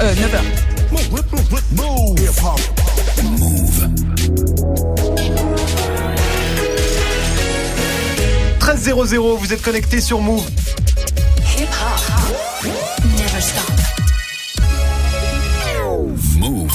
Euh, 9h. Move. 13 00, vous êtes connecté sur Move. Hip hop. Never stop. Move.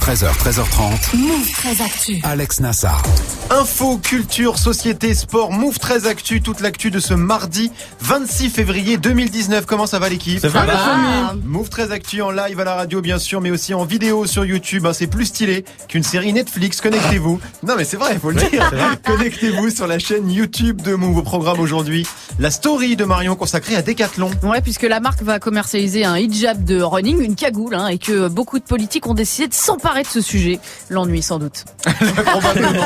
13h, 13h30. Move très actu. Alex Nassar. Info, culture, société, sport, Move 13 Actu, toute l'actu de ce mardi 26 février 2019. Comment ça va l'équipe? Ça va, la famille Move 13 Actu en live à la radio bien sûr, mais aussi en vidéo sur YouTube. hein, c'est plus stylé qu'une série Netflix. Connectez-vous. Non mais c'est vrai, il faut le dire. Connectez-vous sur la chaîne YouTube de Move. Au programme aujourd'hui, la story de Marion consacrée à Decathlon. Ouais, puisque la marque va commercialiser un hijab de running, une cagoule, hein, et que beaucoup de politiques ont décidé de s'emparer de ce sujet. L'ennui sans doute. Probablement.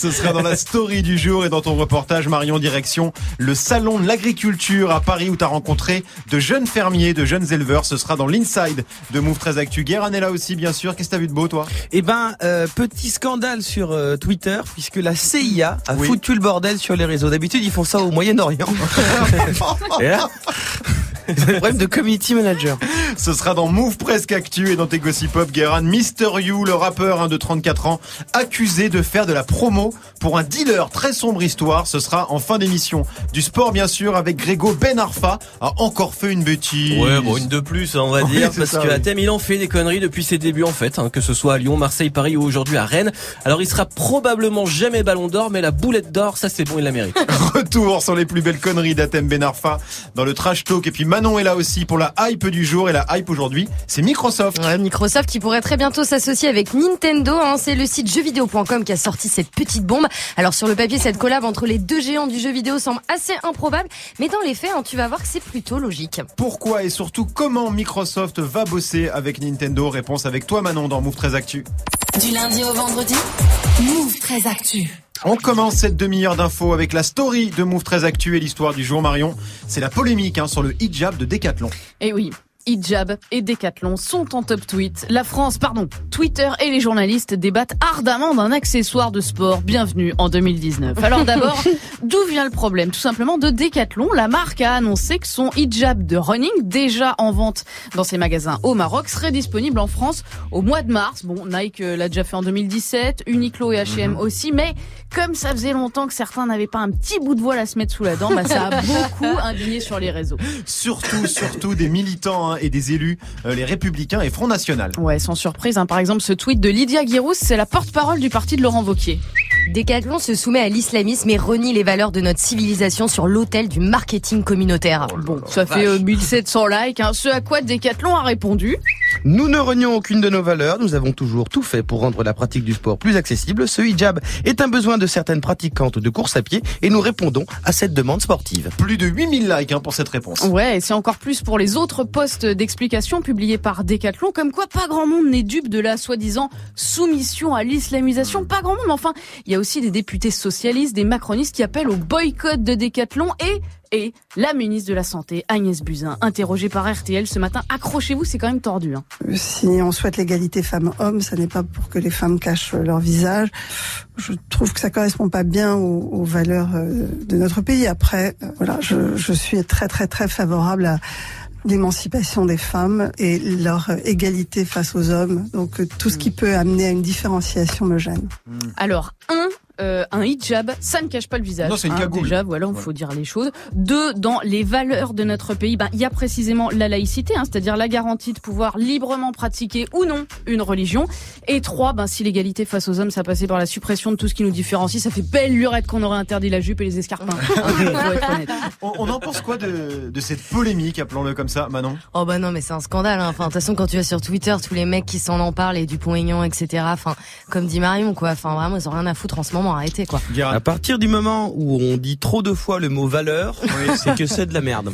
Ce sera dans la story du jour et dans ton reportage Marion direction le salon de l'agriculture à Paris où tu as rencontré de jeunes fermiers, de jeunes éleveurs. Ce sera dans l'inside de Move 13 Actu. Guérin est là aussi bien sûr. Qu'est-ce que t'as vu de beau toi? Eh ben, euh, petit scandale sur euh, Twitter, puisque la CIA a Oui. foutu le bordel sur les réseaux. D'habitude, ils font ça au Moyen-Orient. Et là, ils ont un problème de community manager. Ce sera dans Move Presque Actu et dans tes gossip pop Guérin. Mister You, le rappeur hein, de 34 ans, accusé de faire de la promo pour un dealer. Très sombre histoire. Ce sera en fin d'émission. Du sport bien sûr avec Grégo Ben Arfa a encore fait une bêtise. Ouais, bon, une de plus, hein, on va Oui, dire, parce ça, que oui. Il en fait des conneries depuis ses débuts, en fait, hein, que ce soit à Lyon, Marseille, Paris ou aujourd'hui à Rennes. Alors, il sera probablement jamais ballon d'or, mais la boulette d'or, ça c'est bon, il la mérite. Retour sur les plus belles conneries d'Athème Benarfa dans le trash talk. Et puis Manon est là aussi pour la hype du jour. Et la hype aujourd'hui, c'est Microsoft. Ouais, Microsoft qui pourrait très bientôt s'associer avec Nintendo. hein. C'est le site jeuxvideo.com qui a sorti cette petite bombe. Alors sur le papier, cette collab entre les deux géants du jeu vidéo semble assez improbable, mais dans les faits, hein, tu vas voir que c'est plutôt logique. Pourquoi et surtout comment Microsoft va bosser avec Nintendo? Réponse avec toi Manon dans Move 13 Actu. Du lundi au vendredi. Move très actu. On commence cette demi-heure d'infos avec la story de Move 13 Actu et l'histoire du jour Marion. C'est la polémique hein, sur le hijab de Decathlon. Et oui. Hijab et Decathlon sont en top tweet. La France, pardon, Twitter et les journalistes débattent ardemment d'un accessoire de sport. Bienvenue en 2019. Alors d'abord, d'où vient le problème? Tout simplement de Decathlon. La marque a annoncé que son hijab de running, déjà en vente dans ses magasins au Maroc, serait disponible en France au mois de mars. Bon, Nike euh, l'a déjà fait en 2017, Uniqlo et H&M aussi, mais comme ça faisait longtemps que certains n'avaient pas un petit bout de voile à se mettre sous la dent, bah ça a beaucoup indigné sur les réseaux. Surtout, surtout des militants hein, et des élus, euh, les Républicains et Front National. Ouais, sans surprise. hein. Par exemple, ce tweet de Lydia Guirous, c'est la porte-parole du parti de Laurent Vauquier. Decathlon se soumet à l'islamisme et renie les valeurs de notre civilisation sur l'autel du marketing communautaire. Bon, ça fait euh, 1700 likes. Hein. Ce à quoi Decathlon a répondu. Nous ne renions aucune de nos valeurs. Nous avons toujours tout fait pour rendre la pratique du sport plus accessible. Ce hijab est un besoin de certaines pratiquantes de course à pied et nous répondons à cette demande sportive. Plus de 8000 likes hein, pour cette réponse. Ouais, et c'est encore plus pour les autres posts d'explication publiés par Decathlon, comme quoi pas grand monde n'est dupe de la soi-disant soumission à l'islamisation. Pas grand monde, mais enfin, il y a aussi des députés socialistes, des macronistes qui appellent au boycott de Decathlon et et la ministre de la Santé, Agnès Buzyn, interrogée par RTL ce matin. Accrochez-vous, c'est quand même tordu. Hein. Si on souhaite l'égalité femmes-hommes, ça n'est pas pour que les femmes cachent leur visage. Je trouve que ça correspond pas bien aux, aux valeurs euh, de notre pays. Après, euh, voilà, je, je suis très très très favorable à l'émancipation des femmes et leur euh, égalité face aux hommes. Donc euh, tout ce qui peut amener à une différenciation me gêne. Alors, un, euh, un hijab, ça ne cache pas le visage. Non, c'est une hein, cagoule. Déjà, voilà, il faut dire les choses. Deux, dans les valeurs de notre pays, ben, il y a précisément la laïcité, hein, c'est-à-dire la garantie de pouvoir librement pratiquer ou non une religion. Et trois, ben, si l'égalité face aux hommes, ça passait par la suppression de tout ce qui nous différencie, ça fait belle lurette qu'on aurait interdit la jupe et les escarpins. Hein. On, on en pense quoi de, de cette polémique, appelons-le comme ça, Manon? Oh bah non mais c'est un scandale. hein. Enfin de toute façon quand tu vas sur Twitter, tous les mecs qui s'en en parlent et Dupont-Aignan, etc. Enfin comme dit Marion quoi. Enfin vraiment ils ont rien à foutre en ce moment. Arrêtez quoi. À partir du moment où on dit trop de fois le mot valeur, c'est que c'est de la merde.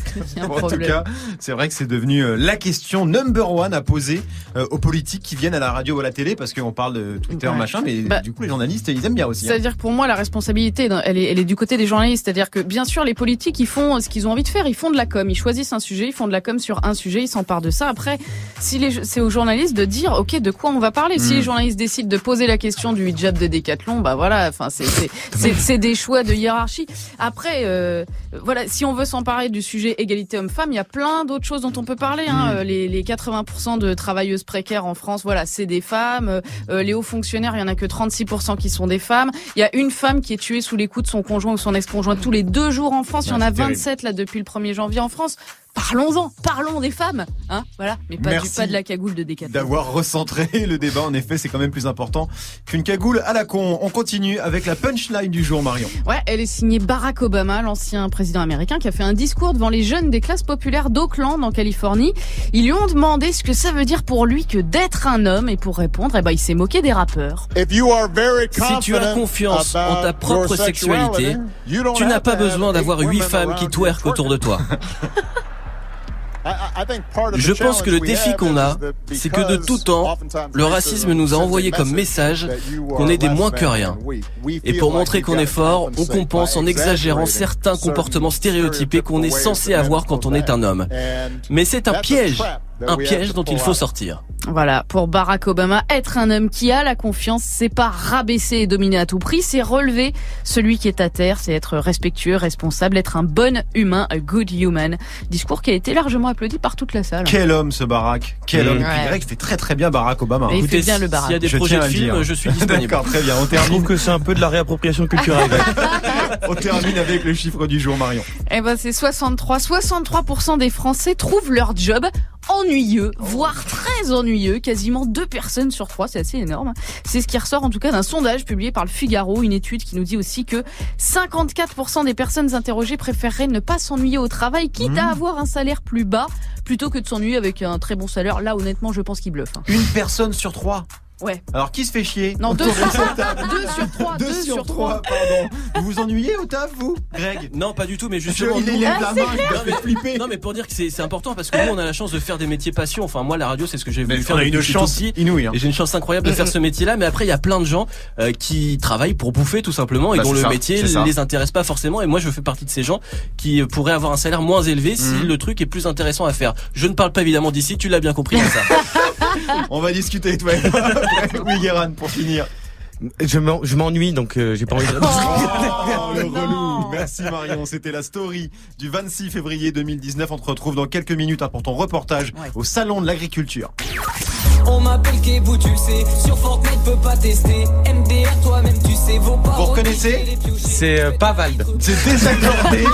Bon, en tout cas, c'est vrai que c'est devenu euh, la question number one à poser euh, aux politiques qui viennent à la radio ou à la télé parce qu'on parle de Twitter, Ouais. machin, mais Bah, du coup les journalistes ils aiment bien aussi. hein. C'est-à-dire que pour moi, la responsabilité, elle est, elle est du côté des journalistes. C'est-à-dire que bien sûr, les politiques, ils font ce qu'ils ont envie de faire. Ils font de la com. Ils choisissent un sujet, ils font de la com sur un sujet, ils s'emparent de ça. Après, si c'est aux journalistes de dire, ok, de quoi on va parler. Si Mm. les journalistes décident de poser la question du hijab de Décathlon, bah voilà. Enfin, Enfin, c'est des choix de hiérarchie. Après, euh, voilà, si on veut s'emparer du sujet égalité homme-femme, il y a plein d'autres choses dont on peut parler. Hein. Euh, Les, les 80% de travailleuses précaires en France, voilà, c'est des femmes. Euh, les hauts fonctionnaires, il y en a que 36% qui sont des femmes. Il y a une femme qui est tuée sous les coups de son conjoint ou son ex-conjoint tous les deux jours en France. Il y en a c'est terrible. 27 là depuis le 1er janvier en France. Parlons-en, parlons des femmes, hein, voilà, mais pas, du, pas de la cagoule de Décathlon. D'avoir recentré le débat, en effet, c'est quand même plus important qu'une cagoule à la con. On continue avec la punchline du jour, Marion. Ouais, elle est signée Barack Obama, l'ancien président américain, qui a fait un discours devant les jeunes des classes populaires d'Oakland, en Californie. Ils lui ont demandé ce que ça veut dire pour lui que d'être un homme, et pour répondre, eh ben, il s'est moqué des rappeurs. Si tu as confiance en ta propre sexualité, tu n'as pas besoin d'avoir huit femmes qui twerkent autour de toi. Je pense que le défi qu'on a, c'est que de tout temps, le racisme nous a envoyé comme message qu'on est des moins que rien. Et pour montrer qu'on est fort, on compense en exagérant certains comportements stéréotypés qu'on est censé avoir quand on est un homme. Mais c'est un piège, un piège dont il faut sortir. Voilà, pour Barack Obama, être un homme qui a la confiance, c'est pas rabaisser et dominer à tout prix, c'est relever celui qui est à terre, c'est être respectueux, responsable, être un bon humain, a good human. Discours qui a été largement applaudi par toute la salle. Quel homme ce Barack Quel Mm. homme Et puis Ouais. Fait très très bien Barack Obama. Il Écoutez, fait bien le Barack. S'il y a des Je projets de films, je suis disponible. D'accord, très bien. On Je trouve termine, que c'est un peu de la réappropriation culturelle. on termine avec le chiffre du jour, Marion. Eh ben, c'est 63. 63% des Français trouvent leur job ennuyeux, voire très ennuyeux. Quasiment deux personnes sur trois, c'est assez énorme. C'est ce qui ressort en tout cas d'un sondage publié par le Figaro, une étude qui nous dit aussi que 54% des personnes interrogées préféreraient ne pas s'ennuyer au travail, quitte à avoir un salaire plus bas, plutôt que de s'ennuyer avec un très bon salaire. Là, honnêtement, je pense qu'ils bluffent. hein. Une personne sur trois. Ouais. Alors qui se fait chier Non, deux Autour de sur cette table. Deux sur trois, Deux sur trois, pardon. Vous vous ennuyez au taf, vous Greg Non, pas du tout, mais Je, justement. il nous- élève la main, Non, me mais- flipper. Non mais pour dire que c'est c'est important parce que nous on a la chance de faire des métiers passion. Enfin moi la radio c'est ce que j'ai voulu faire on a une chance inouïe. hein. Et j'ai une chance incroyable de faire ce métier-là, mais après il y a plein de gens euh, qui travaillent pour bouffer tout simplement et Bah, dont le ça, métier les intéresse pas forcément. Et moi je fais partie de ces gens qui euh, pourraient avoir un salaire moins élevé si Mhm. le truc est plus intéressant à faire. Je ne parle pas évidemment d'ici, tu l'as bien compris. ça. On va discuter avec toi. après. oui, Guérin, pour finir. je m'en- je m'ennuie, donc euh, j'ai pas envie de... Oh, le relou. Merci Marion. C'était la story du 26 février 2019. On te retrouve dans quelques minutes hein, pour ton reportage Ouais. au salon de l'agriculture. On m'appelle Kebou, tu le sais. Sur Fortnite, peut pas tester. MDR, toi-même, tu sais. Vos Vous reconnaissez C'est euh, pas Vald. C'est désaccordé,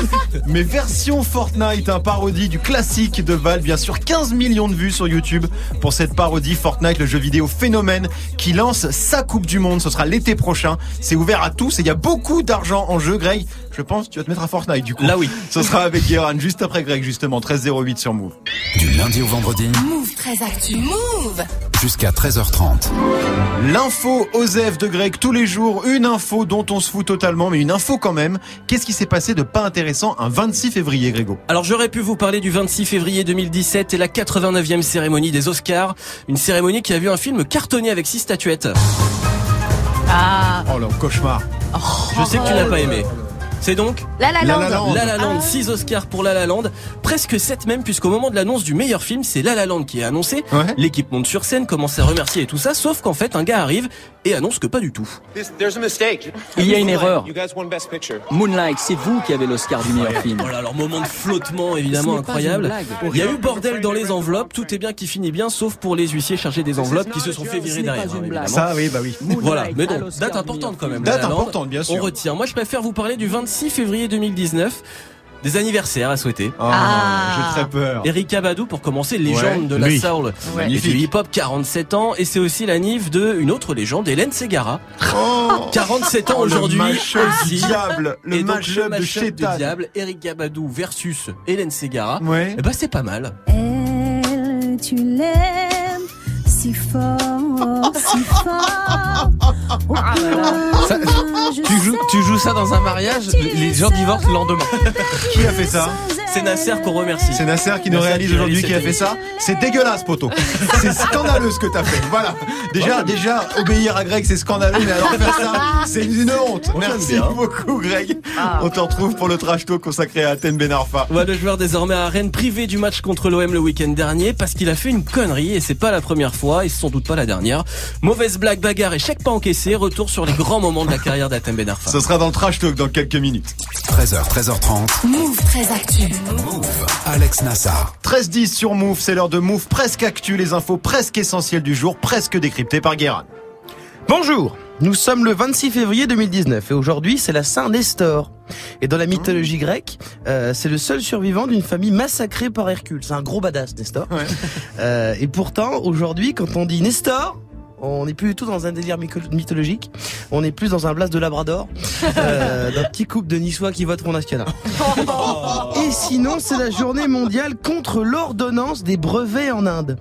mais version Fortnite, un parodie du classique de Valve. Bien sûr, 15 millions de vues sur YouTube pour cette parodie Fortnite, le jeu vidéo phénomène qui lance sa Coupe du Monde. Ce sera l'été prochain. C'est ouvert à tous et il y a beaucoup d'argent en jeu, Greg. Je pense que tu vas te mettre à Fortnite du coup. Là oui. Ce sera avec Guéran juste après Greg justement 1308 sur Move. Du lundi au vendredi Move très actu. Move jusqu'à 13h30. L'info Osef de Greg tous les jours, une info dont on se fout totalement, mais une info quand même. Qu'est-ce qui s'est passé de pas intéressant un 26 février, Grégo? Alors j'aurais pu vous parler du 26 février 2017 et la 89e cérémonie des Oscars, une cérémonie qui a vu un film cartonné avec six statuettes. Ah, Oh là, cauchemar. Je sais que tu n'as pas aimé. C'est donc La La La Land. La Land. La La Land, 6 Oscars pour La La Land, presque 7 même puisqu'au moment de l'annonce du meilleur film, c'est La La Land qui est annoncé. Ouais. L'équipe monte sur scène, commence à remercier et tout ça, sauf qu'en fait un gars arrive et annonce que pas du tout. Il y a une erreur. Moonlight, c'est vous qui avez l'Oscar du meilleur film. Voilà, alors moment de flottement évidemment incroyable. Il y a eu bordel dans les enveloppes, tout est bien qui finit bien, sauf pour les huissiers chargés des enveloppes qui se sont fait virer derrière. hein. Ça, oui, bah oui. Voilà, mais donc, date importante quand même. Date importante, bien sûr. On retient. Moi, je préfère vous parler du 26 février 2019. Des anniversaires à souhaiter. Oh, Ah. J'ai très peur. Eric Abadou, pour commencer, légende Ouais, de la lui. soul Ouais. et du hip-hop, 47 ans. Et c'est aussi la nif de une autre légende, Hélène Segara. Oh 47 ans Oh, aujourd'hui Le aussi. diable. Le et donc, le de du diable, Eric Abadou versus Hélène Segara. Ouais. Eh ben, c'est pas mal. Elle, tu l'aimes si fort, si fort. Ah là là. point, Ça- je Tu joues, tu joues ça dans un mariage, les gens divorcent le lendemain. Qui a fait ça C'est Nasser qu'on remercie. C'est Nasser qui nous Nasser réalise aujourd'hui qui a fait ça. C'est dégueulasse, poteau. C'est scandaleux ce que t'as fait. Voilà. Déjà, déjà, obéir à Greg, c'est scandaleux, mais alors faire ça, c'est une honte. Merci beaucoup, Greg. Ah. On te retrouve pour le trash talk consacré à Athènes Benarfa. Voilà le joueur désormais à Rennes privé du match contre l'OM le week-end dernier parce qu'il a fait une connerie et c'est pas la première fois et sans doute pas la dernière. Mauvaise blague, bagarre et chèque pas encaissé, retour sur les grands moments de la carrière d'Atem Ben Arfa. Ce sera dans le trash talk dans quelques minutes. 13h, 13h30. Move très actu. Move. Alex Nassar. 13-10 sur Move, c'est l'heure de Move presque actu, les infos presque essentielles du jour, presque décryptées par Guérin. Bonjour, nous sommes le 26 février 2019 et aujourd'hui c'est la Saint Nestor. Et dans la mythologie grecque, euh, c'est le seul survivant d'une famille massacrée par Hercule. C'est un gros badass, Nestor. Euh, et pourtant, aujourd'hui, quand on dit Nestor, on n'est plus du tout dans un délire mythologique. On est plus dans un blast de Labrador, euh, d'un petit couple de Niçois qui vote Front National. Et sinon, c'est la journée mondiale contre l'ordonnance des brevets en Inde.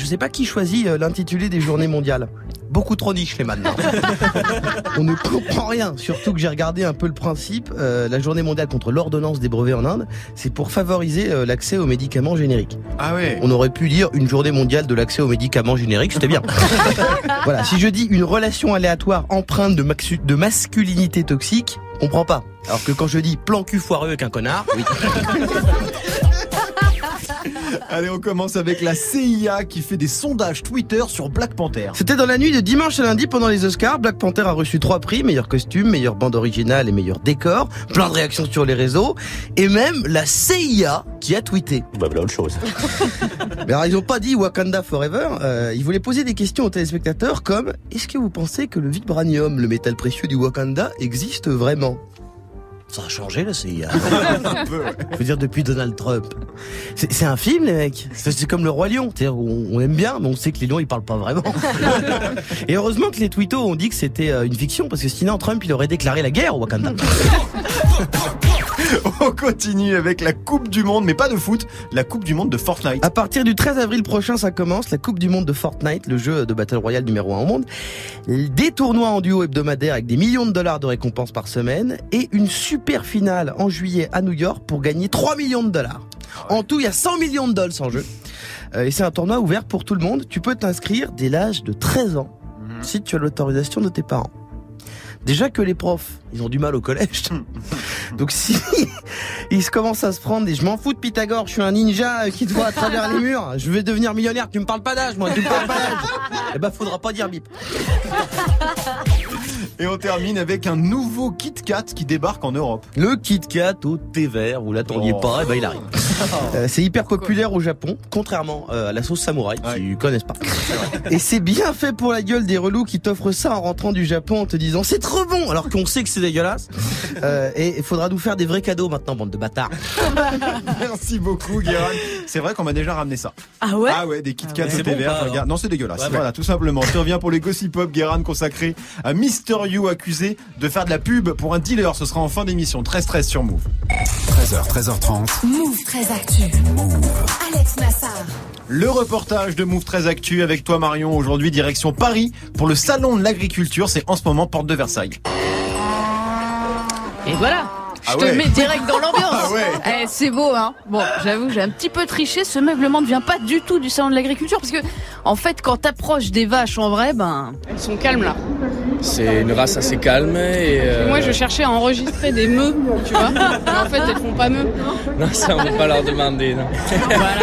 Je sais pas qui choisit euh, l'intitulé des journées mondiales. Beaucoup trop niche les maintenant. On ne comprend rien, surtout que j'ai regardé un peu le principe. Euh, la journée mondiale contre l'ordonnance des brevets en Inde, c'est pour favoriser euh, l'accès aux médicaments génériques. Ah ouais. On aurait pu dire une journée mondiale de l'accès aux médicaments génériques, c'était bien. voilà, si je dis une relation aléatoire empreinte de, maxu- de masculinité toxique, on comprend pas. Alors que quand je dis plan cul foireux avec un connard, oui. Allez, on commence avec la CIA qui fait des sondages Twitter sur Black Panther. C'était dans la nuit de dimanche à lundi pendant les Oscars. Black Panther a reçu trois prix, meilleur costume, meilleure bande originale et meilleur décor. Plein de réactions sur les réseaux. Et même la CIA qui a tweeté. Bah voilà autre chose. Mais alors ils ont pas dit Wakanda Forever. Euh, ils voulaient poser des questions aux téléspectateurs comme Est-ce que vous pensez que le vibranium, le métal précieux du Wakanda, existe vraiment? Ça a changé la CIA. Je veux dire depuis Donald Trump. C'est un film les mecs. C'est comme le roi lion. C'est-à-dire, On, on aime bien, mais on sait que les lions ils parlent pas vraiment. Et heureusement que les twittos ont dit que c'était euh, une fiction parce que sinon Trump il aurait déclaré la guerre au Wakanda. On continue avec la Coupe du Monde, mais pas de foot, la Coupe du Monde de Fortnite. À partir du 13 avril prochain, ça commence la Coupe du Monde de Fortnite, le jeu de Battle Royale numéro 1 au monde. Des tournois en duo hebdomadaires avec des millions de dollars de récompenses par semaine et une super finale en juillet à New York pour gagner 3 millions de dollars. En tout, il y a 100 millions de dollars en jeu. Euh, Et c'est un tournoi ouvert pour tout le monde. Tu peux t'inscrire dès l'âge de 13 ans si tu as l'autorisation de tes parents. Déjà que les profs, ils ont du mal au collège. Donc si ils se commencent à se prendre des je m'en fous de Pythagore, je suis un ninja qui te voit à travers les murs, je vais devenir millionnaire, tu me parles pas d'âge moi, tu me parles pas d'âge. Eh ben faudra pas dire bip. Et on termine avec un nouveau Kit Kat qui débarque en Europe. Le Kit Kat au thé vert, vous l'attendiez Oh. pas, et ben il arrive. Euh, c'est hyper populaire au Japon, contrairement euh, à la sauce samouraï, qui connaissent pas. Et c'est bien fait pour la gueule des relous qui t'offrent ça en rentrant du Japon en te disant c'est trop bon, alors qu'on sait que c'est dégueulasse. Euh, et il faudra nous faire des vrais cadeaux maintenant, bande de bâtards. Merci beaucoup, Guérin. C'est vrai qu'on m'a déjà ramené ça. Ah ouais Ah ouais, des Kit Kat ouais. au thé bon, vert. pas, alors regarde. Non, c'est dégueulasse. Ouais, ouais. voilà, tout simplement. Tu reviens pour les Gossip Pop, Guérin consacré à Mister Accusé de faire de la pub pour un dealer. Ce sera en fin d'émission. 13-13 sur Move. 13h, 13h30. Move très actu. Alex Nassar. Le reportage de Move 13 Actu avec toi Marion. Aujourd'hui, direction Paris pour le salon de l'agriculture. C'est en ce moment porte de Versailles. Et voilà. Je Ah te ouais. mets direct dans l'ambiance. Ah ouais. Eh, c'est beau, hein. Bon, j'avoue, j'ai un petit peu triché. Ce meublement ne vient pas du tout du salon de l'agriculture parce que, en fait, quand t'approches des vaches en vrai, ben, elles sont calmes là. C'est une race assez calme et. euh, Moi, je cherchais à enregistrer des meufs, tu vois. Mais en fait, elles font pas meufs. Non, ça on peut pas leur demander. Non.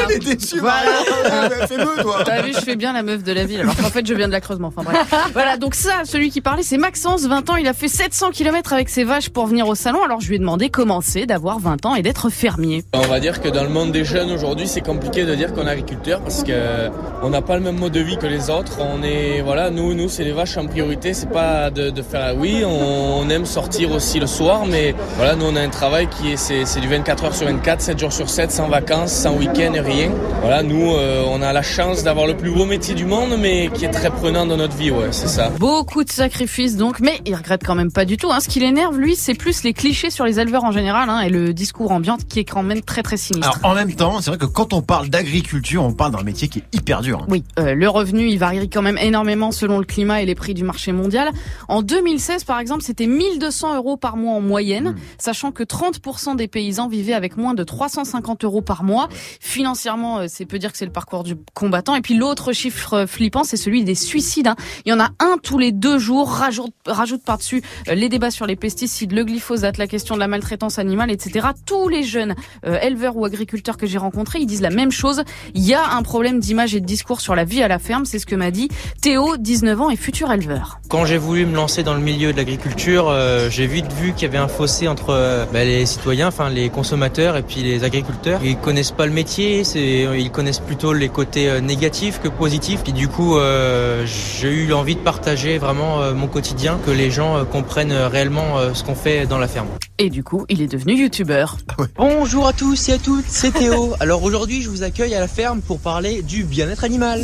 Elle est déçue. Euh, Fais-le, toi. T'as vu, je fais bien la meuf de la ville, alors qu'en fait, je viens de la Creusement. Enfin bref. Voilà, donc ça, celui qui parlait, c'est Maxence, 20 ans. Il a fait 700 km avec ses vaches pour venir au salon. Alors je lui ai demandé comment c'est d'avoir 20 ans et d'être fermier. On va dire que dans le monde des jeunes aujourd'hui, c'est compliqué de dire qu'on est agriculteur parce que on n'a pas le même mode de vie que les autres. On est, voilà, nous, nous, c'est les vaches en priorité. C'est pas de, de faire, oui, on, on aime sortir aussi le soir, mais voilà, nous, on a un travail qui est, c'est, c'est du 24 heures sur 24, 7 jours sur 7, sans vacances, sans week-end, rien. Voilà, nous, euh, on a la chance d'avoir le plus beau métier du monde, mais qui est très prenant dans notre vie, ouais, c'est ça. Beaucoup de sacrifices donc, mais il regrette quand même pas du tout. Hein. Ce qui l'énerve, lui, c'est plus les clichés sur les éleveurs en général hein, et le discours ambiant qui est quand même très très sinistre. Alors, en même temps, c'est vrai que quand on parle d'agriculture, on parle d'un métier qui est hyper dur. hein. Oui, euh, le revenu, il varie quand même énormément selon le climat et les prix du marché mondial. En 2016, par exemple, c'était 1200 euros par mois en moyenne, sachant que 30% des paysans vivaient avec moins de 350 euros par mois. Financièrement, euh, c'est peut dire que c'est le parcours du combattant. Et puis l'autre chiffre euh, flippant, c'est celui des suicides. hein. Il y en a un tous les deux jours. Rajoute, rajoute par-dessus euh, les débats sur les pesticides, le glyphosate, la question de la maltraitance animale, etc. Tous les jeunes euh, éleveurs ou agriculteurs que j'ai rencontrés, ils disent la même chose. Il y a un problème d'image et de discours sur la vie à la ferme. C'est ce que m'a dit Théo, 19 ans et futur éleveur. Quand j'ai voulu me lancer dans le milieu de l'agriculture, euh, j'ai vite vu qu'il y avait un fossé entre euh, bah, les citoyens, enfin les consommateurs et puis les agriculteurs. Ils connaissent pas le métier, ils connaissent plutôt les côtés euh, négatifs que positifs. Et du coup, euh, j'ai eu envie de partager vraiment euh, mon quotidien, que les gens euh, comprennent réellement euh, ce qu'on fait dans la ferme. Et du coup, il est devenu youtubeur. Bonjour à tous et à toutes, c'est Théo. Alors aujourd'hui, je vous accueille à la ferme pour parler du bien-être animal.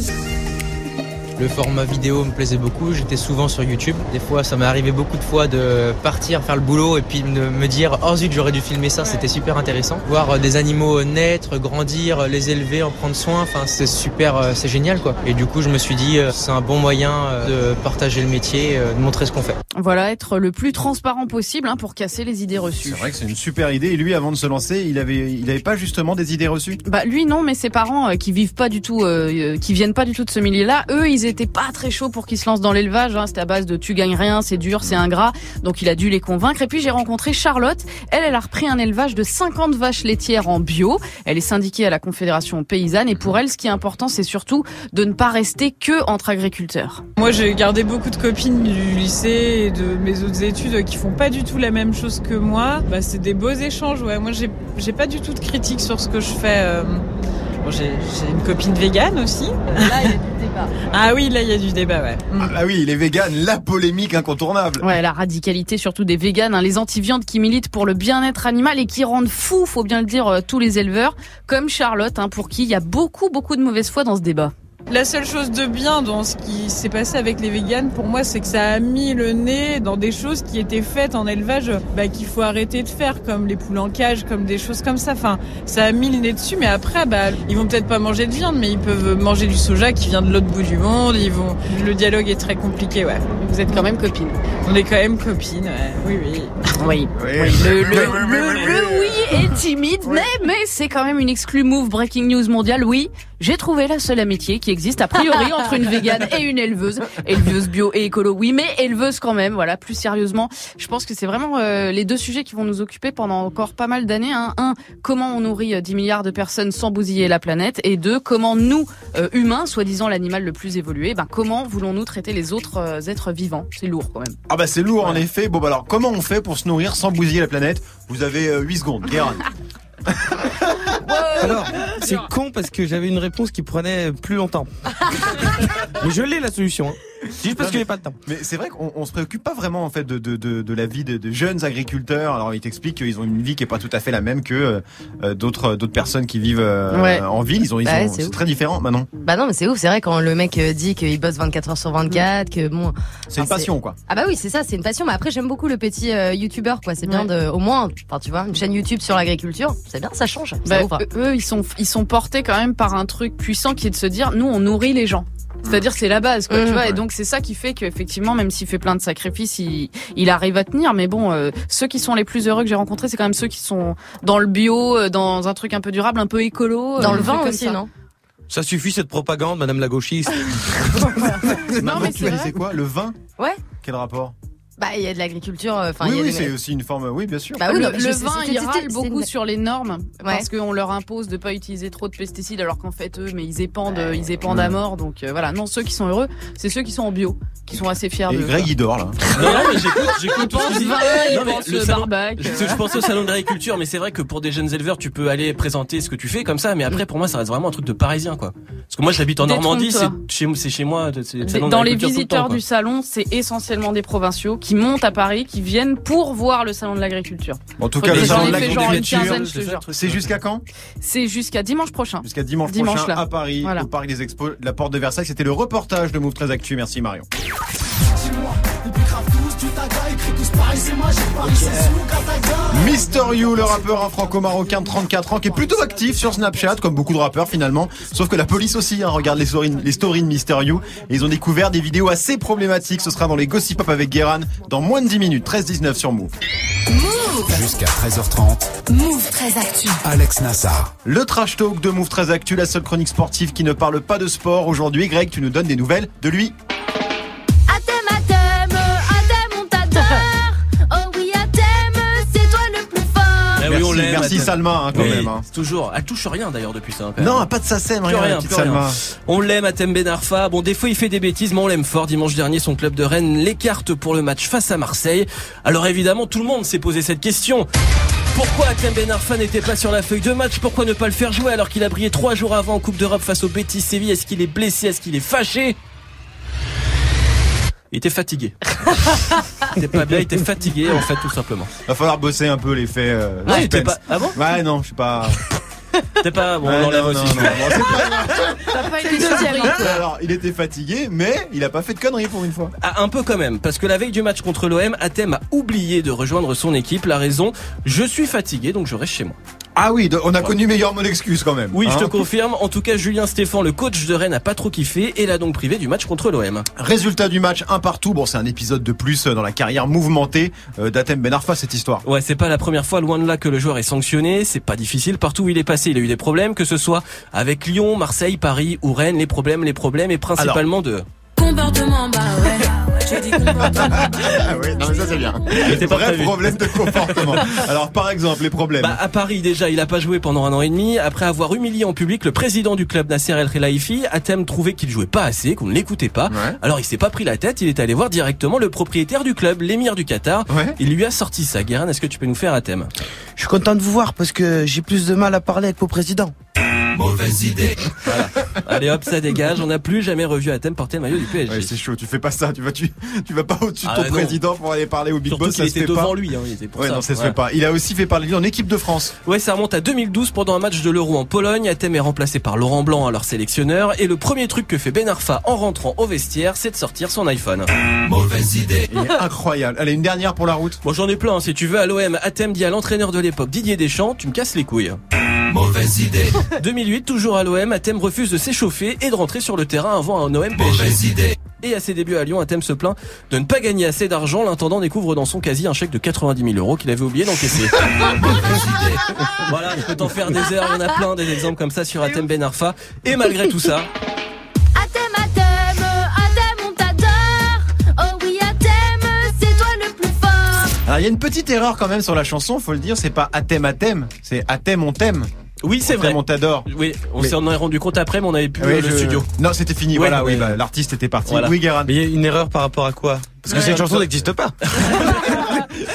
Le format vidéo me plaisait beaucoup, j'étais souvent sur YouTube. Des fois, ça m'est arrivé beaucoup de fois de partir faire le boulot et puis de me dire Oh zut, j'aurais dû filmer ça, c'était super intéressant. Voir euh, des animaux naître, grandir, euh, les élever, en prendre soin, enfin c'est super, euh, c'est génial quoi. Et du coup, je me suis dit euh, c'est un bon moyen euh, de partager le métier, euh, de montrer ce qu'on fait. Voilà, être le plus transparent possible hein, pour casser les idées reçues. C'est vrai que c'est une super idée. Et lui, avant de se lancer, il avait, il avait pas justement des idées reçues? Bah lui non, mais ses parents euh, qui vivent pas du tout, euh, euh, qui viennent pas du tout de ce milieu-là, eux ils étaient pas très chauds pour qu'ils se lancent dans l'élevage. Hein. C'était à base de tu gagnes rien, c'est dur, c'est ingrat. Donc il a dû les convaincre. Et puis j'ai rencontré Charlotte. Elle, elle a repris un élevage de 50 vaches laitières en bio. Elle est syndiquée à la Confédération paysanne. Et pour elle, ce qui est important, c'est surtout de ne pas rester que entre agriculteurs. Moi, j'ai gardé beaucoup de copines du lycée et de mes autres études qui font pas du tout la même chose que moi. Bah, c'est des beaux échanges. Ouais, moi, j'ai pas du tout de critique sur ce que je fais. euh. Bon, j'ai j'ai une copine végane aussi. Là, il y a du débat. Ah oui, là, il y a du débat, ouais. Mm. Ah bah oui, les véganes, la polémique incontournable. Ouais, la radicalité surtout des véganes, hein, les anti-viandes qui militent pour le bien-être animal et qui rendent fou, faut bien le dire, euh, tous les éleveurs, comme Charlotte, hein, pour qui il y a beaucoup, beaucoup de mauvaise foi dans ce débat. La seule chose de bien dans ce qui s'est passé avec les véganes, pour moi, c'est que ça a mis le nez dans des choses qui étaient faites en élevage, bah, qu'il faut arrêter de faire, comme les poules en cage, comme des choses comme ça. Enfin, ça a mis le nez dessus, mais après, bah, ils vont peut-être pas manger de viande, mais ils peuvent manger du soja qui vient de l'autre bout du monde. Ils vont. Le dialogue est très compliqué, ouais. Vous êtes quand même copines. On est quand même copines, ouais. oui, oui. Oui. Le, le, le- le oui est timide, mais, mais c'est quand même une exclue move breaking news mondiale. Oui, j'ai trouvé la seule amitié qui existe a priori entre une végane et une éleveuse. Éleveuse bio et écolo, oui, mais éleveuse quand même. Voilà, plus sérieusement, je pense que c'est vraiment euh, les deux sujets qui vont nous occuper pendant encore pas mal d'années. Hein. Un, comment on nourrit euh, 10 milliards de personnes sans bousiller la planète, et deux, comment nous, euh, humains, soi-disant l'animal le plus évolué, ben comment voulons-nous traiter les autres euh, êtres vivants? C'est lourd quand même. Ah bah c'est lourd en effet. Bon bah alors comment on fait pour se nourrir sans bousiller la planète? Vous avez euh, 8 secondes, Guérin. Alors, c'est con parce que j'avais une réponse qui prenait plus longtemps. Mais je l'ai la solution. hein. C'est juste parce qu'il n'y avait pas de temps. Mais c'est vrai qu'on on se préoccupe pas vraiment en fait de, de, de, de la vie de, de jeunes agriculteurs. Alors ils t'expliquent qu'ils ont une vie qui est pas tout à fait la même que euh, euh, d'autres d'autres personnes qui vivent euh, Ouais. en ville. Ils ont, ils Bah ouais, c'est très différent maintenant. Bah non, mais c'est ouf, c'est vrai quand le mec euh, dit qu'il bosse 24 heures sur 24, que bon. C'est une passion quoi. Ah bah oui, c'est ça, c'est une passion. Mais après, j'aime beaucoup le petit euh, youtubeur, quoi. C'est bien de, au moins, enfin tu vois, une chaîne YouTube sur l'agriculture, c'est bien, ça change. Ça Bah, ouvre. eux, ils sont, ils sont portés quand même par un truc puissant qui est de se dire, nous, on nourrit les gens. C'est-à-dire, c'est la base, quoi, Mmh. tu vois. Et donc, c'est ça qui fait qu'effectivement, même s'il fait plein de sacrifices, il, il arrive à tenir. Mais bon, euh, ceux qui sont les plus heureux que j'ai rencontrés, c'est quand même ceux qui sont dans le bio, euh, dans un truc un peu durable, un peu écolo. Dans euh, le des vin aussi, ça. non? Ça suffit cette propagande, madame la gauchiste. Non mais tu as quoi? Le vin? Ouais. Quel rapport? Bah il y a de l'agriculture. euh, Enfin, Oui il y a oui des- c'est aussi une forme. Oui bien sûr. Bah oui, le non, le vin, râlent c'était beaucoup une- sur les normes Ouais. parce qu'on leur impose de pas utiliser trop de pesticides alors qu'en fait eux, mais ils épandent, euh, ils épandent à mort. Donc euh, voilà, non, ceux qui sont heureux, c'est ceux qui sont en bio, qui sont assez fiers Et de. Greg il dort là. Non, non, mais j'écoute, j'écoute vin, pensent le salon- barbac. Je, je pense au salon de l'agriculture, mais c'est vrai que pour des jeunes éleveurs, tu peux aller présenter ce que tu fais comme ça, mais après, pour moi, ça reste vraiment un truc de parisien, quoi. Parce que moi, j'habite en Normandie, c'est chez, moi, Dans les visiteurs du salon, c'est essentiellement des provinciaux qui montent à Paris, qui viennent pour voir le salon de l'agriculture. En tout Faut cas le salon de l'agriculture. C'est jusqu'à quand? C'est jusqu'à dimanche prochain. Jusqu'à dimanche, Dimanche, prochain là. à Paris, Voilà. au Parc des Expos, la porte de Versailles. C'était le reportage de Move 13 Actu. Merci Marion. Mister You, le rappeur franco-marocain de 34 ans qui est plutôt actif sur Snapchat, comme beaucoup de rappeurs finalement. Sauf que la police aussi hein, regarde les stories, les stories de Mister You et ils ont découvert des vidéos assez problématiques. Ce sera dans les Gossip Pop avec Guéran dans moins de 10 minutes. 13-19 sur Move. Jusqu'à 13h30, Move très actu. Alex Nassar. Le trash talk de Move 13 Actu, la seule chronique sportive qui ne parle pas de sport. Aujourd'hui, Greg, tu nous donnes des nouvelles de lui. On l'aime, merci. Salma hein, quand Oui, même. hein. toujours. Elle touche rien d'ailleurs depuis ça. hein, Non, même. pas de Plus rien. Salma. On l'aime, Athème Ben Arfa. Bon, des fois, il fait des bêtises, mais on l'aime fort. Dimanche dernier, son club de Rennes l'écarte pour le match face à Marseille. Alors évidemment, tout le monde s'est posé cette question. Pourquoi Athème Ben Arfa n'était pas sur la feuille de match? Pourquoi ne pas le faire jouer alors qu'il a brillé trois jours avant en Coupe d'Europe face au Betis Séville? Est-ce qu'il est blessé? Est-ce qu'il est fâché? Il était fatigué. il était pas bien, il était fatigué en fait tout simplement. Va falloir bosser un peu les faits. Euh, Ah, il suspense. était pas- ah bon Ouais, non, je suis pas. T'es pas bon, Ouais, on l'enlève non, aussi. non, non, c'est pas T'as pas C'est été. Alors, il était fatigué, mais il a pas fait de conneries pour une fois. Ah, un peu quand même, parce que la veille du match contre l'OM, Athème a oublié de rejoindre son équipe. La raison, je suis fatigué, donc je reste chez moi. Ah oui, on a connu meilleur mot d'excuse quand même. Oui, je hein. te confirme. En tout cas, Julien Stéphan, le coach de Rennes, n'a pas trop kiffé et l'a donc privé du match contre l'OM. Résultat du match, un partout. Bon, c'est un épisode de plus euh, dans la carrière mouvementée euh, d'Athème Ben Arfa, cette histoire. Ouais, c'est pas la première fois, loin de là, que le joueur est sanctionné. C'est pas difficile. Partout où il est passé, il a eu des problèmes, que ce soit avec Lyon, Marseille, Paris ou Rennes. Les problèmes, les problèmes, et principalement de... Comportement, bah ouais. Comportement. Ah oui, non mais ça c'est bien. Pas Vrai prévu. problème de comportement. Alors par exemple, les problèmes. Bah, à Paris, déjà, il a pas joué pendant un an et demi. Après avoir humilié en public le président du club, Nasser El Khelaifi, Athème trouvait qu'il jouait pas assez, qu'on ne l'écoutait pas. Ouais. Alors, il s'est pas pris la tête, il est allé voir directement le propriétaire du club, l'émir du Qatar. Ouais. Il lui a sorti ça. Guérin, est-ce que tu peux nous faire Athème Je suis content de vous voir parce que j'ai plus de mal à parler avec vos présidents. Mauvaise idée. Allez hop, ça dégage. On n'a plus jamais revu Athème porter le maillot du PSG. Ouais, c'est chaud, tu fais pas ça, tu vas tu, tu vas pas au-dessus de Ah, ton non. président pour aller parler au Big Surtout Boss, ça se était fait devant pas. lui. Hein, il était pour Ouais, ça. non, ça se Ouais. fait pas. Il a aussi fait parler de lui en équipe de France. Ouais, ça remonte à 2012 pendant un match de l'Euro en Pologne. Athème est remplacé par Laurent Blanc, alors sélectionneur. Et le premier truc que fait Ben Arfa en rentrant au vestiaire, c'est de sortir son iPhone. Mauvaise idée. Il est incroyable. Allez, une dernière pour la route. Bon, j'en ai plein. Si tu veux, à l'OM, Athème dit à l'entraîneur de l'époque, Didier Deschamps, tu me casses les couilles. Mauvaise idée. 2008, toujours à l'OM, Athème refuse de s'échauffer et de rentrer sur le terrain avant un OM. Mauvaise idée. Et à ses débuts à Lyon, Athème se plaint de ne pas gagner assez d'argent. L'intendant découvre dans son casier un chèque de 90 000 euros qu'il avait oublié d'encaisser. voilà, je peux t'en faire des heures. Il y en a plein des exemples comme ça sur Athème Ben Arfa. Et malgré tout ça, Alors, il y a une petite erreur quand même sur la chanson, faut le dire, c'est pas Athème Athème, c'est Athème on t'aime. oui, c'est vrai. on t'adore. Oui, on Mais- s'en est rendu compte après, mais on avait plus Oui, le je- studio. Non, c'était fini, Ouais, voilà, oui, bah, l'artiste était parti. Voilà. Oui, Guérin. Mais il y a une erreur par rapport à quoi? Parce que Ouais, cette chanson n'existe pas.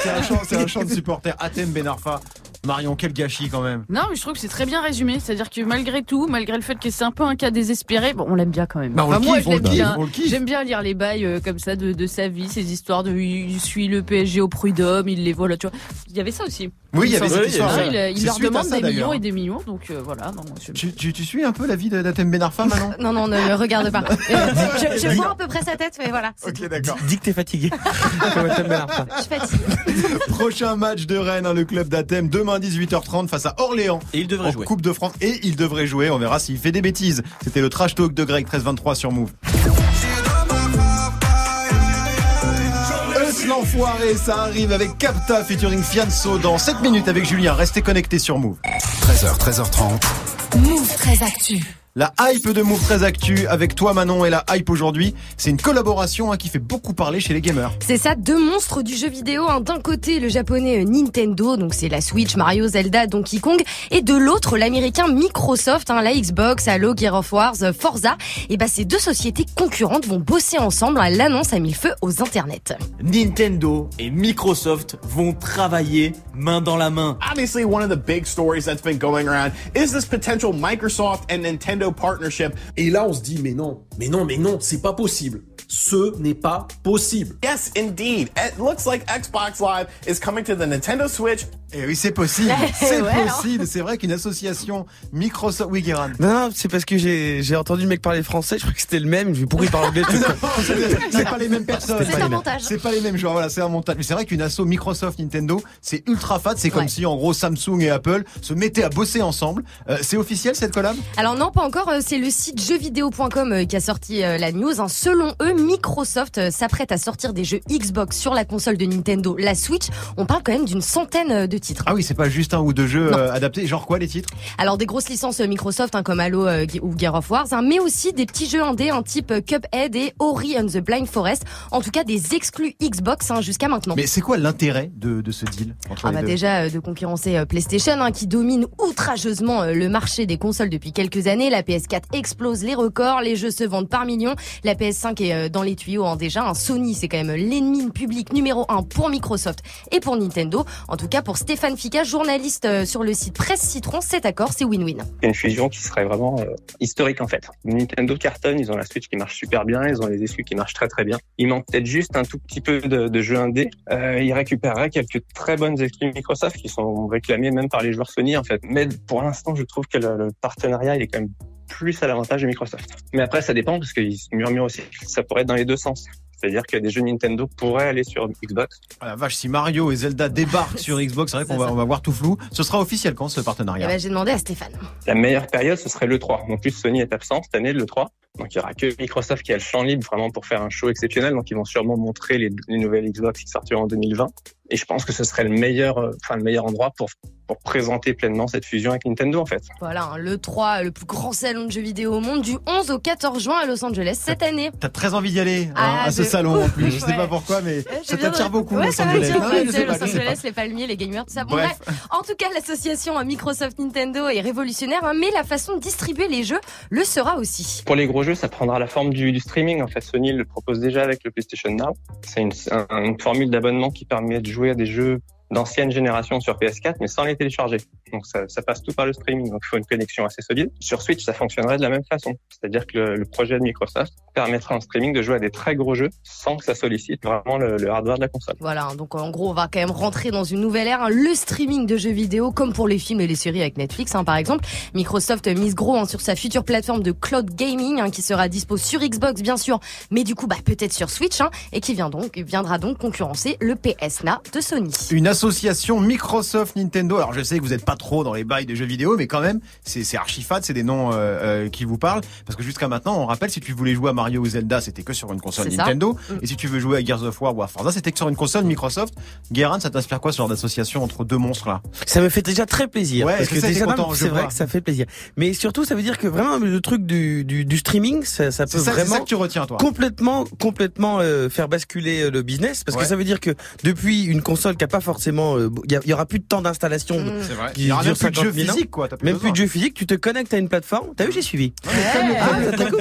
C'est un chant, c'est un chant de supporter. Athème Ben Arfa. Marion, quel gâchis quand même. Non, mais je trouve que c'est très bien résumé. C'est-à-dire que malgré tout, malgré le fait que c'est un peu un cas désespéré, bon, on l'aime bien quand même. Bah, on Enfin, le moi, kiffe, je on l'aime le kiffe, bien. kiffe. J'aime bien lire les bails euh, comme ça de, de sa vie, ces histoires de il suit le PSG au prud'homme, il les voit là, tu vois. Il y avait ça aussi. Oui, il y avait cette Oui, histoire. il, leur demande ça, des d'ailleurs. millions et des millions, donc euh, voilà. Non, je- Tu, tu, tu suis un peu la vie de- d'Athème Ben Arfa maintenant Non, non, ne me regarde pas. Je, je vois à peu près sa tête, mais voilà. c'est Ok, d'accord. Dis que t'es fatigué. Comme. Je fatigue. Prochain match de Rennes, hein, le club d'Athème, demain 18h30 face à Orléans. Et il devrait en jouer. Coupe de France et il devrait jouer. On verra s'il fait des bêtises. C'était le trash talk de Greg 1323 sur Move. Eus l'enfoiré, ça arrive avec Capta featuring Fianso dans 7 minutes avec Julien. Restez connectés sur Move. 13h, 13h30. Move très actu. La hype de Move très actu avec toi Manon et la hype aujourd'hui, c'est une collaboration hein, qui fait beaucoup parler chez les gamers. C'est ça, deux monstres du jeu vidéo. hein. D'un côté, le japonais euh, Nintendo, donc c'est la Switch, Mario, Zelda, Donkey Kong, et de l'autre, l'américain Microsoft, hein, la Xbox, Halo, Gear of Wars, Forza. Et bah, ces deux sociétés concurrentes vont bosser ensemble. hein. L'annonce a mis le feu aux internets. Nintendo et Microsoft vont travailler main dans la main. Obviously, one of the big stories that's been going around is this potential Microsoft and Nintendo partnership. Et là, on se dit, mais non, mais non, mais non, c'est pas possible. Ce n'est pas possible. Yes, indeed. It looks like Xbox Live is coming to the Nintendo Switch. Et oui, c'est possible. C'est Ouais, possible. C'est vrai qu'une association Microsoft. Oui, Guérin. Non, non, c'est parce que j'ai j'ai entendu le mec parler français, je crois que c'était le même, je vais pourquoi il parle anglais c'est pas les mêmes personnes. C'est un montage. C'est pas les mêmes joueurs, voilà, c'est un montage. Mais c'est vrai qu'une asso Microsoft Nintendo, c'est ultra fat. C'est comme Ouais. si en gros Samsung et Apple se mettaient à bosser ensemble. Euh, c'est officiel cette collab? Alors non, pas encore. euh, C'est le site jeuxvideo.com euh, qui a sorti euh, la news. hein. Selon eux, Microsoft s'apprête à sortir des jeux Xbox sur la console de Nintendo, la Switch. On parle quand même d'une centaine de titres. Ah oui, c'est pas juste un ou deux jeux Non. adaptés. Genre quoi les titres? Alors des grosses licences Microsoft hein, comme Halo euh, ou Gear of Wars, hein, mais aussi des petits jeux indés, un type Cuphead et Ori and the Blind Forest. En tout cas, des exclus Xbox hein, jusqu'à maintenant. Mais c'est quoi l'intérêt de, de ce deal entre Ah les bah deux? déjà euh, de concurrencer euh, PlayStation hein, qui domine outrageusement le marché des consoles depuis quelques années. La PS4 explose les records, les jeux se vendent par millions. La PS5 est euh, dans les tuyaux hein, déjà. Un Sony c'est quand même l'ennemi public numéro un pour Microsoft et pour Nintendo. En tout cas pour Stéphane Fica, journaliste euh, sur le site Presse Citron, cet accord c'est win-win. Une fusion qui serait vraiment euh, historique en fait. Nintendo cartonne, ils ont la Switch qui marche super bien, ils ont les exclus qui marchent très très bien. Il manque peut-être juste un tout petit peu de, de jeux indés. Euh, ils récupéreraient quelques très bonnes exclus Microsoft qui sont réclamés même par les joueurs Sony en fait. Mais pour l'instant, je trouve que le partenariat il est quand même plus à l'avantage de Microsoft. Mais après, ça dépend parce qu'ils se murmurent aussi ça pourrait être dans les deux sens. C'est-à-dire que des jeux Nintendo pourraient aller sur Xbox. Ah la vache, si Mario et Zelda débarquent sur Xbox, c'est vrai qu'on va, on va voir tout flou. Ce sera officiel quand ce Eh partenariat ben, j'ai demandé à Stéphane. La meilleure période, ce serait l'E3. Donc, plus Sony est absent cette année, l'E3. Donc, il y aura que Microsoft qui a le champ libre vraiment pour faire un show exceptionnel. Donc, ils vont sûrement montrer les, les nouvelles Xbox qui sortiront en 2020. Et je pense que ce serait le meilleur, euh, enfin, le meilleur endroit pour, pour présenter pleinement cette fusion avec Nintendo, en fait. Voilà, hein, le 3, le plus grand salon de jeux vidéo au monde, du 11 au 14 juin à Los Angeles cette année. T'as très envie d'y aller hein, Ah, à ce salon en plus. Je sais ouais. pas pourquoi, mais ça t'attire beaucoup, ouais, Los ça Angeles. ouais, pas, Los pas. Angeles, les palmiers, les gamers, tout ça. Bon, Bref. bref. En tout cas, l'association euh, Microsoft Nintendo est révolutionnaire, hein, mais la façon de distribuer les jeux le sera aussi. Pour les gros jeux, ça prendra la forme du, streaming. En fait, Sony le propose déjà avec le PlayStation Now. C'est une, un- une formule d'abonnement qui permet de jouer à des jeux d'ancienne génération sur PS4, mais sans les télécharger. Donc ça, ça passe tout par le streaming. Donc il faut une connexion assez solide. Sur Switch, ça fonctionnerait de la même façon. C'est-à-dire que le, le projet de Microsoft permettra en streaming de jouer à des très gros jeux sans que ça sollicite vraiment le, le hardware de la console. Voilà, hein, donc en gros, on va quand même rentrer dans une nouvelle ère, hein, le streaming de jeux vidéo, comme pour les films et les séries avec Netflix, hein, par exemple. Microsoft mise gros hein, sur sa future plateforme de cloud gaming, hein, qui sera dispo sur Xbox, bien sûr, mais du coup, bah, peut-être sur Switch, hein, et qui vient donc, viendra donc concurrencer le PS Now de Sony. Une association Microsoft Nintendo. Alors je sais que vous n'êtes pas trop dans les bails des jeux vidéo, mais quand même, c'est c'est archi fat, c'est des noms euh, euh, qui vous parlent. Parce que jusqu'à maintenant, on rappelle, si tu voulais jouer à Mario ou Zelda, c'était que sur une console C'est ça. Nintendo. Mm. Et si tu veux jouer à Gears of War ou à Forza, c'était que sur une console Microsoft. Guérin, ça t'inspire quoi ce genre d'association entre deux monstres là? Ça me fait déjà très plaisir. Ouais, parce que c'est vrai que ça fait plaisir. Mais surtout, ça veut dire que vraiment le truc du, du, du streaming, ça, ça peut C'est ça, c'est vraiment ça que tu retiens toi. complètement, complètement euh, faire basculer euh, le business, parce Ouais. que ça veut dire que depuis une console qui a pas forcément, euh, il y, il y aura plus de temps d'installation. Mm. C'est vrai. qui Il y aura même plus de 50 jeux 000 ans. physiques quoi. t'as Même besoin. plus de jeux physiques, tu te connectes à une plateforme. T'as vu, j'ai suivi.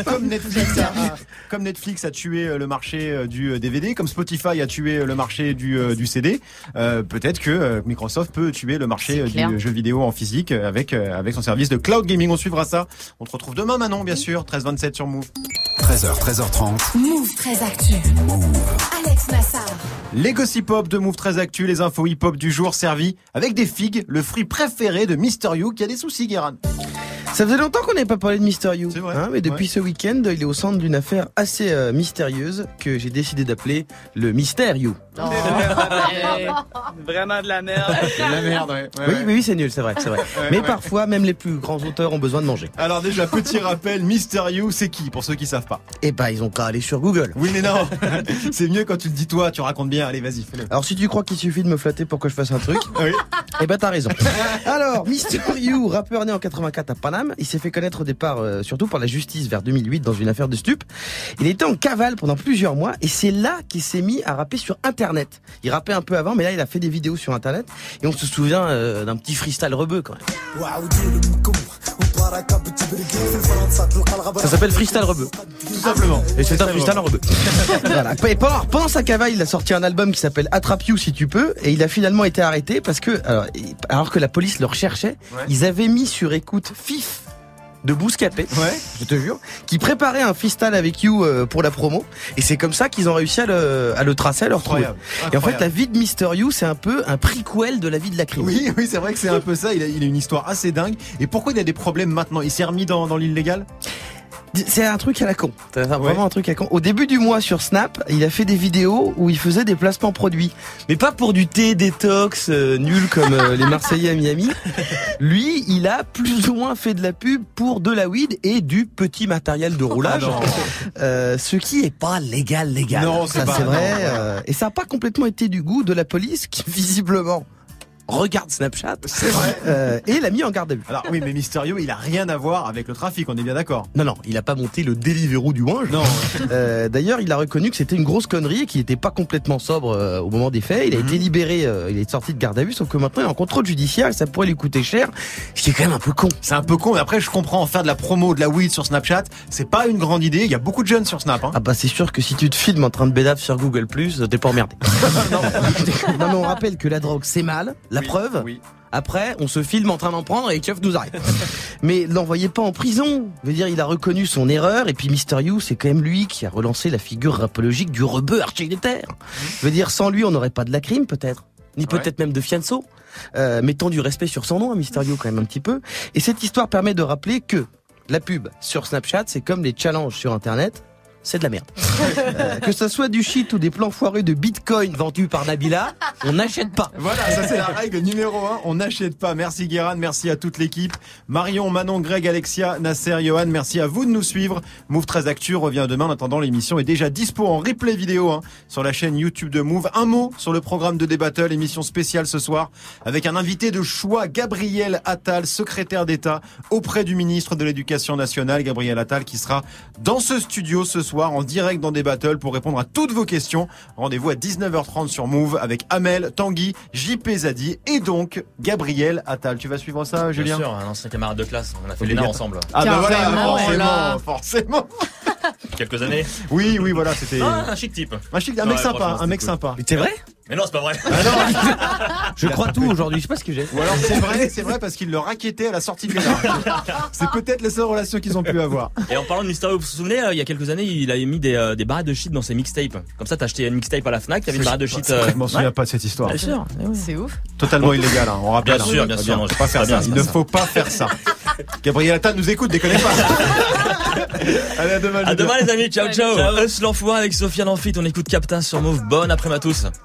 Comme, Netflix, a, a- comme Netflix a tué euh, le marché euh, du euh, DVD, comme Spotify a tué euh, le marché du, euh, du CD, euh, peut-être que euh, Microsoft peut tuer le marché euh, du jeu vidéo en physique euh, avec euh, avec son service de cloud gaming. On suivra ça. On te retrouve demain, Manon, bien sûr, 13-27 sur Move. 13h, 13h30. Move très actu. Alex Nassar. Les gossip hop de Move très actu, les infos hip hop du jour servis avec des figues, le fruit préféré de Mister You qui a des soucis, Guérin. Ça faisait longtemps qu'on n'avait pas parlé de Mister You. C'est vrai. hein, mais depuis Ouais. ce week-end, il est au centre d'une affaire assez euh, mystérieuse que j'ai décidé d'appeler le Mystère You. Vraiment de la merde. C'est la merde, ouais. Ouais, oui, ouais. oui, oui, c'est nul, c'est vrai, c'est vrai. Ouais, mais ouais. parfois, même les plus grands auteurs ont besoin de manger. Alors déjà, petit rappel, Mister You, c'est qui pour ceux qui savent pas? Et bah, ils ont qu'à aller sur Google. Oui, mais non, c'est mieux quand tu le dis toi, tu racontes bien. Allez, vas-y, fais-le. Alors si tu crois qu'il suffit de me flatter pour que je fasse un truc, Oui. eh ben t'as raison. Alors, Mister You, rappeur né en 84 à Paname, il s'est fait connaître au départ euh, surtout par la justice vers 2008 dans une affaire de stup. Il était en cavale pendant plusieurs mois et c'est là qu'il s'est mis à rapper sur Internet. Il rappait un peu avant, mais là il a fait des vidéos sur Internet et on se souvient euh, d'un petit freestyle rebeu quand même. Ça s'appelle freestyle rebeu. Tout simplement. Et c'est un freestyle rebeu. voilà. Et pendant, pendant sa cavale, il a sorti un album qui s'appelle Attrape You si tu peux, et il a finalement été arrêté parce que, alors, alors que la police le recherchait, Ouais. ils avaient mis sur écoute Fif de Bouscapé, Ouais. je te jure, qui préparait un freestyle avec You euh, pour la promo, et c'est comme ça qu'ils ont réussi à le, à le tracer, à le retrouver. Incroyable. Et en fait, la vie de Mister You, c'est un peu un prequel de la vie de la crime. Oui, oui, c'est vrai que c'est un peu ça. Il a, il a une histoire assez dingue. Et pourquoi il a des problèmes maintenant? Il s'est remis dans, dans l'illégal? C'est un truc à la con. C'est vraiment un truc à la con. Au début du mois sur Snap, il a fait des vidéos où il faisait des placements produits. Mais pas pour du thé détox euh, nul comme euh, les Marseillais à Miami. Lui, il a plus ou moins fait de la pub pour de la weed et du petit matériel de roulage. Ah. Euh, ce qui est pas légal, légal. Non, c'est Ça, pas- c'est vrai. non, euh, et ça n'a pas complètement été du goût de la police qui, visiblement, regarde Snapchat. C'est vrai. Euh, et l'a mis en garde à vue. Alors oui, mais Mysterio, il a rien à voir avec le trafic, on est bien d'accord. Non, non, il a pas monté le Deliveroo du Wange. Non. Euh, D'ailleurs, il a reconnu que c'était une grosse connerie et qu'il n'était pas complètement sobre euh, au moment des faits. Il a été libéré, euh, il est sorti de garde à vue, sauf que maintenant il est en contrôle judiciaire et ça pourrait lui coûter cher. Ce qui est quand même un peu con. C'est un peu con, mais après je comprends, faire de la promo de la weed sur Snapchat, c'est pas une grande idée. Il y a beaucoup de jeunes sur Snap. Hein. Ah bah c'est sûr que si tu te filmes en train de bédave sur Google t'es pas emmerdé. non, mais on rappelle que la drogue c'est mal, la preuve. Oui. Après, on se filme en train d'en prendre et Chef nous arrête. Mais l'envoyez pas en prison. Je veux dire, il a reconnu son erreur et puis Mister You, c'est quand même lui qui a relancé la figure rapologique du rebeu architétaire. Je veux dire, sans lui, on n'aurait pas de la crime peut-être, ni peut-être même de fianço. Euh, mettons du respect sur son nom à Mister You quand même un petit peu. Et cette histoire permet de rappeler que la pub sur Snapchat, c'est comme les challenges sur Internet c'est de la merde. Euh, que ça soit du shit ou des plans foireux de bitcoin vendus par Nabila, on n'achète pas. Voilà, ça c'est la règle numéro un. On n'achète pas. Merci Guérin, merci à toute l'équipe. Marion, Manon, Greg, Alexia, Nasser, Johan, merci à vous de nous suivre. Move 13 Actu revient demain. En attendant, l'émission est déjà dispo en replay vidéo hein, sur la chaîne YouTube de Move. Un mot sur le programme de Débattle, émission spéciale ce soir, avec un invité de choix, Gabriel Attal, secrétaire d'État auprès du ministre de l'Éducation nationale, Gabriel Attal, qui sera dans ce studio ce soir en direct dans des battles pour répondre à toutes vos questions. Rendez-vous à 19h30 sur Move avec Amel, Tanguy, JP Zadi et donc Gabriel Attal. Tu vas suivre ça, Julien Bien sûr, un ancien camarade de classe. On a fait l'ENA ensemble. Ah bah voilà, forcément, là. forcément. Quelques années. Oui, oui, voilà, c'était Ah, un chic type. un, chic- un mec sympa, un mec sympa. C'est vrai? Mais non, c'est pas vrai. Je crois tout aujourd'hui, je sais pas ce que j'ai. Ou alors c'est vrai, c'est vrai parce qu'il le raquettait à la sortie de l'ENA. C'est peut-être les seules relations qu'ils ont pu avoir. Et en parlant de Mysterio, vous vous souvenez, euh, il y a quelques années, il avait mis des, euh, des barrettes de shit dans ses mixtapes. Comme ça, t'as acheté une mixtape à la Fnac, t'avais une barrette de shit. euh, Je m'en souviens ouais. pas de cette histoire. Bien sûr. C'est ouf. Totalement illégal, hein, on rappelle. Bien hein. sûr, bien sûr, non, Faut je pas sais faire ça. Il ne faut pas faire ça. Gabriel Attal nous écoute, déconnez pas. Allez, à demain. À Julien. demain les amis, ciao ciao. Us l'enfoiré avec Sofiane Amphi, on écoute Captain sur Move. Bonne après-midi à tous.